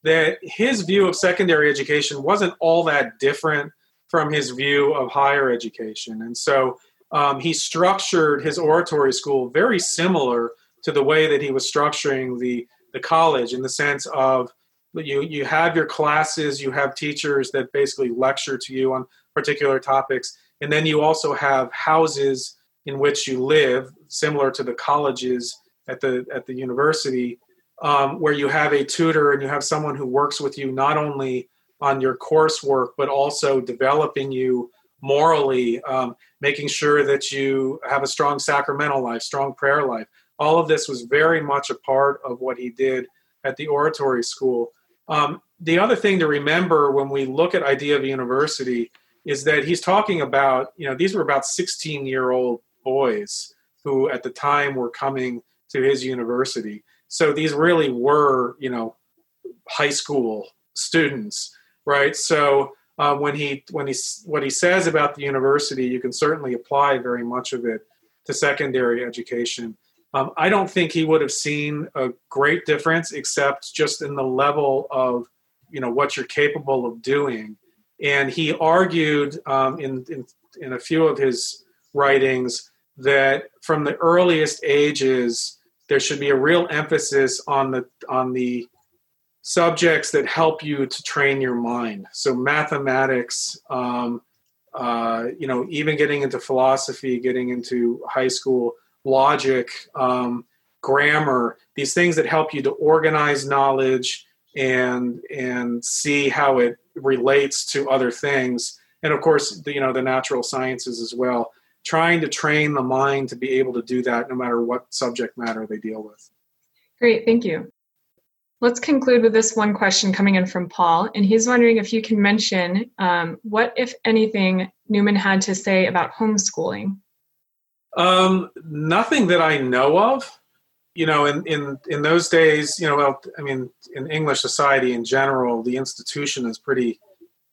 that his view of secondary education wasn't all that different from his view of higher education. And so um, he structured his oratory school very similar to the way that he was structuring the, the college in the sense of you, you have your classes, you have teachers that basically lecture to you on particular topics, and then you also have houses in which you live, similar to the colleges at the at the university, um, where you have a tutor and you have someone who works with you not only on your coursework but also developing you morally, um, making sure that you have a strong sacramental life, strong prayer life. All of this was very much a part of what he did at the oratory school. Um, the other thing to remember when we look at Idea of University is that he's talking about, you know, these were about 16 year old boys who at the time were coming to his university. So these really were, you know, high school students, right? So uh, when he when he what he says about the university, you can certainly apply very much of it to secondary education. Um, I don't think he would have seen a great difference, except just in the level of, you know, what you're capable of doing. And he argued um, in, in in a few of his writings that from the earliest ages there should be a real emphasis on the on the subjects that help you to train your mind. So mathematics um, uh, you know even getting into philosophy getting into high school logic um, grammar these things that help you to organize knowledge and and see how it relates to other things. And of course the, you know the natural sciences as well trying to train the mind to be able to do that no matter what subject matter they deal with. Great, thank you. Let's conclude with this one question coming in from Paul, and he's wondering if you can mention um, what, if anything, Newman had to say about homeschooling. Um, nothing that I know of. You know, in, in in those days, you know, well, I mean, in English society in general, the institution is pretty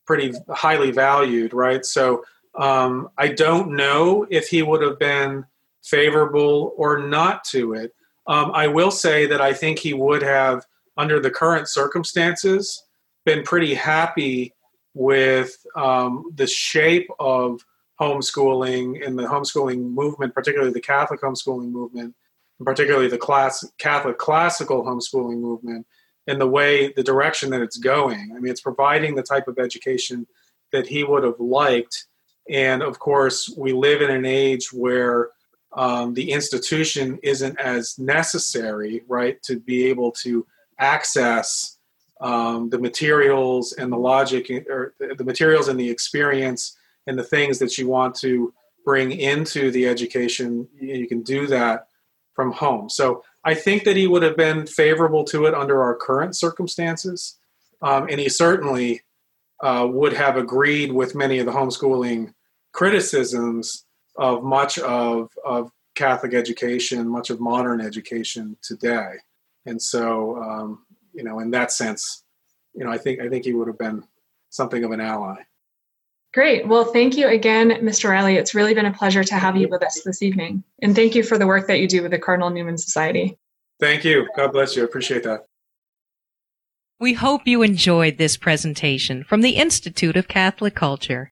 pretty highly valued, right? So um, I don't know if he would have been favorable or not to it. Um, I will say that I think he would have, under the current circumstances, been pretty happy with um, the shape of homeschooling and the homeschooling movement, particularly the Catholic homeschooling movement, and particularly the class, Catholic classical homeschooling movement, and the way, the direction that it's going. I mean, it's providing the type of education that he would have liked and of course, we live in an age where um, the institution isn't as necessary, right, to be able to access um, the materials and the logic, or the materials and the experience and the things that you want to bring into the education. You can do that from home. So I think that he would have been favorable to it under our current circumstances. Um, and he certainly uh, would have agreed with many of the homeschooling criticisms of much of, of Catholic education, much of modern education today. And so, um, you know, in that sense, you know, I think I think he would have been something of an ally. Great. Well, thank you again, Mr. Reilly. It's really been a pleasure to have you with us this evening. And thank you for the work that you do with the Cardinal Newman Society. Thank you. God bless you. I appreciate that. We hope you enjoyed this presentation from the Institute of Catholic Culture.